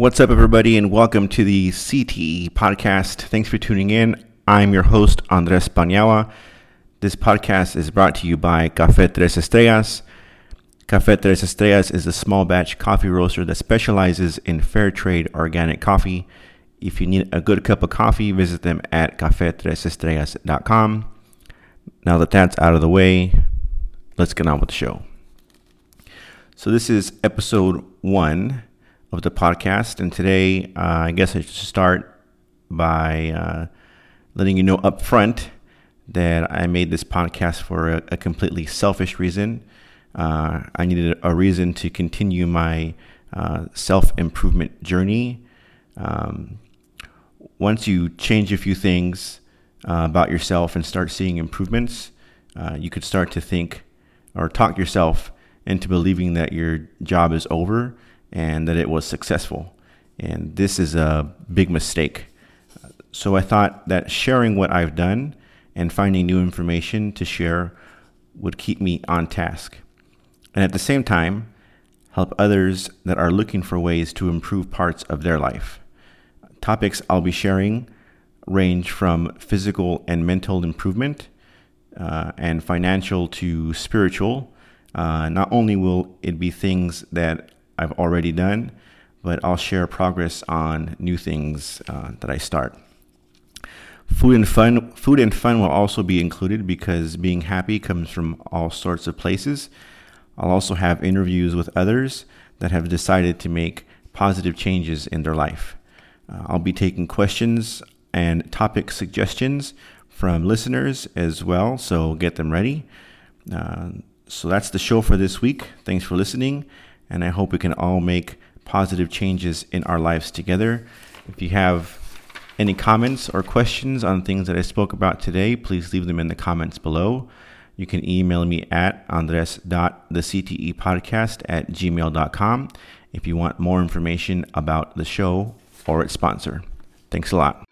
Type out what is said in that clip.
What's up, everybody, and welcome to the CTE podcast. Thanks for tuning in. I'm your host, Andres Paniagua. This podcast is brought to you by Café Tres Estrellas. Café Tres Estrellas is a small batch coffee roaster that specializes in fair trade organic coffee. If you need a good cup of coffee, visit them at cafetresestrellas.com. Now that that's out of the way, let's get on with the show. So, this is episode one of the podcast. And today, uh, I guess I should start by uh, letting you know up front that I made this podcast for a, a completely selfish reason. Uh, I needed a reason to continue my uh, self improvement journey. Um, once you change a few things uh, about yourself and start seeing improvements, uh, you could start to think or talk yourself into believing that your job is over and that it was successful. And this is a big mistake. So I thought that sharing what I've done and finding new information to share would keep me on task. And at the same time, help others that are looking for ways to improve parts of their life. Topics I'll be sharing range from physical and mental improvement uh, and financial to spiritual. Uh, not only will it be things that I've already done, but I'll share progress on new things uh, that I start. Food and fun, food and fun will also be included because being happy comes from all sorts of places. I'll also have interviews with others that have decided to make positive changes in their life. Uh, I'll be taking questions and topic suggestions from listeners as well, so get them ready. Uh, so that's the show for this week. Thanks for listening and I hope we can all make positive changes in our lives together. If you have any comments or questions on things that I spoke about today, please leave them in the comments below. You can email me at andres.thectepodcast at gmail.com if you want more information about the show or its sponsor. Thanks a lot.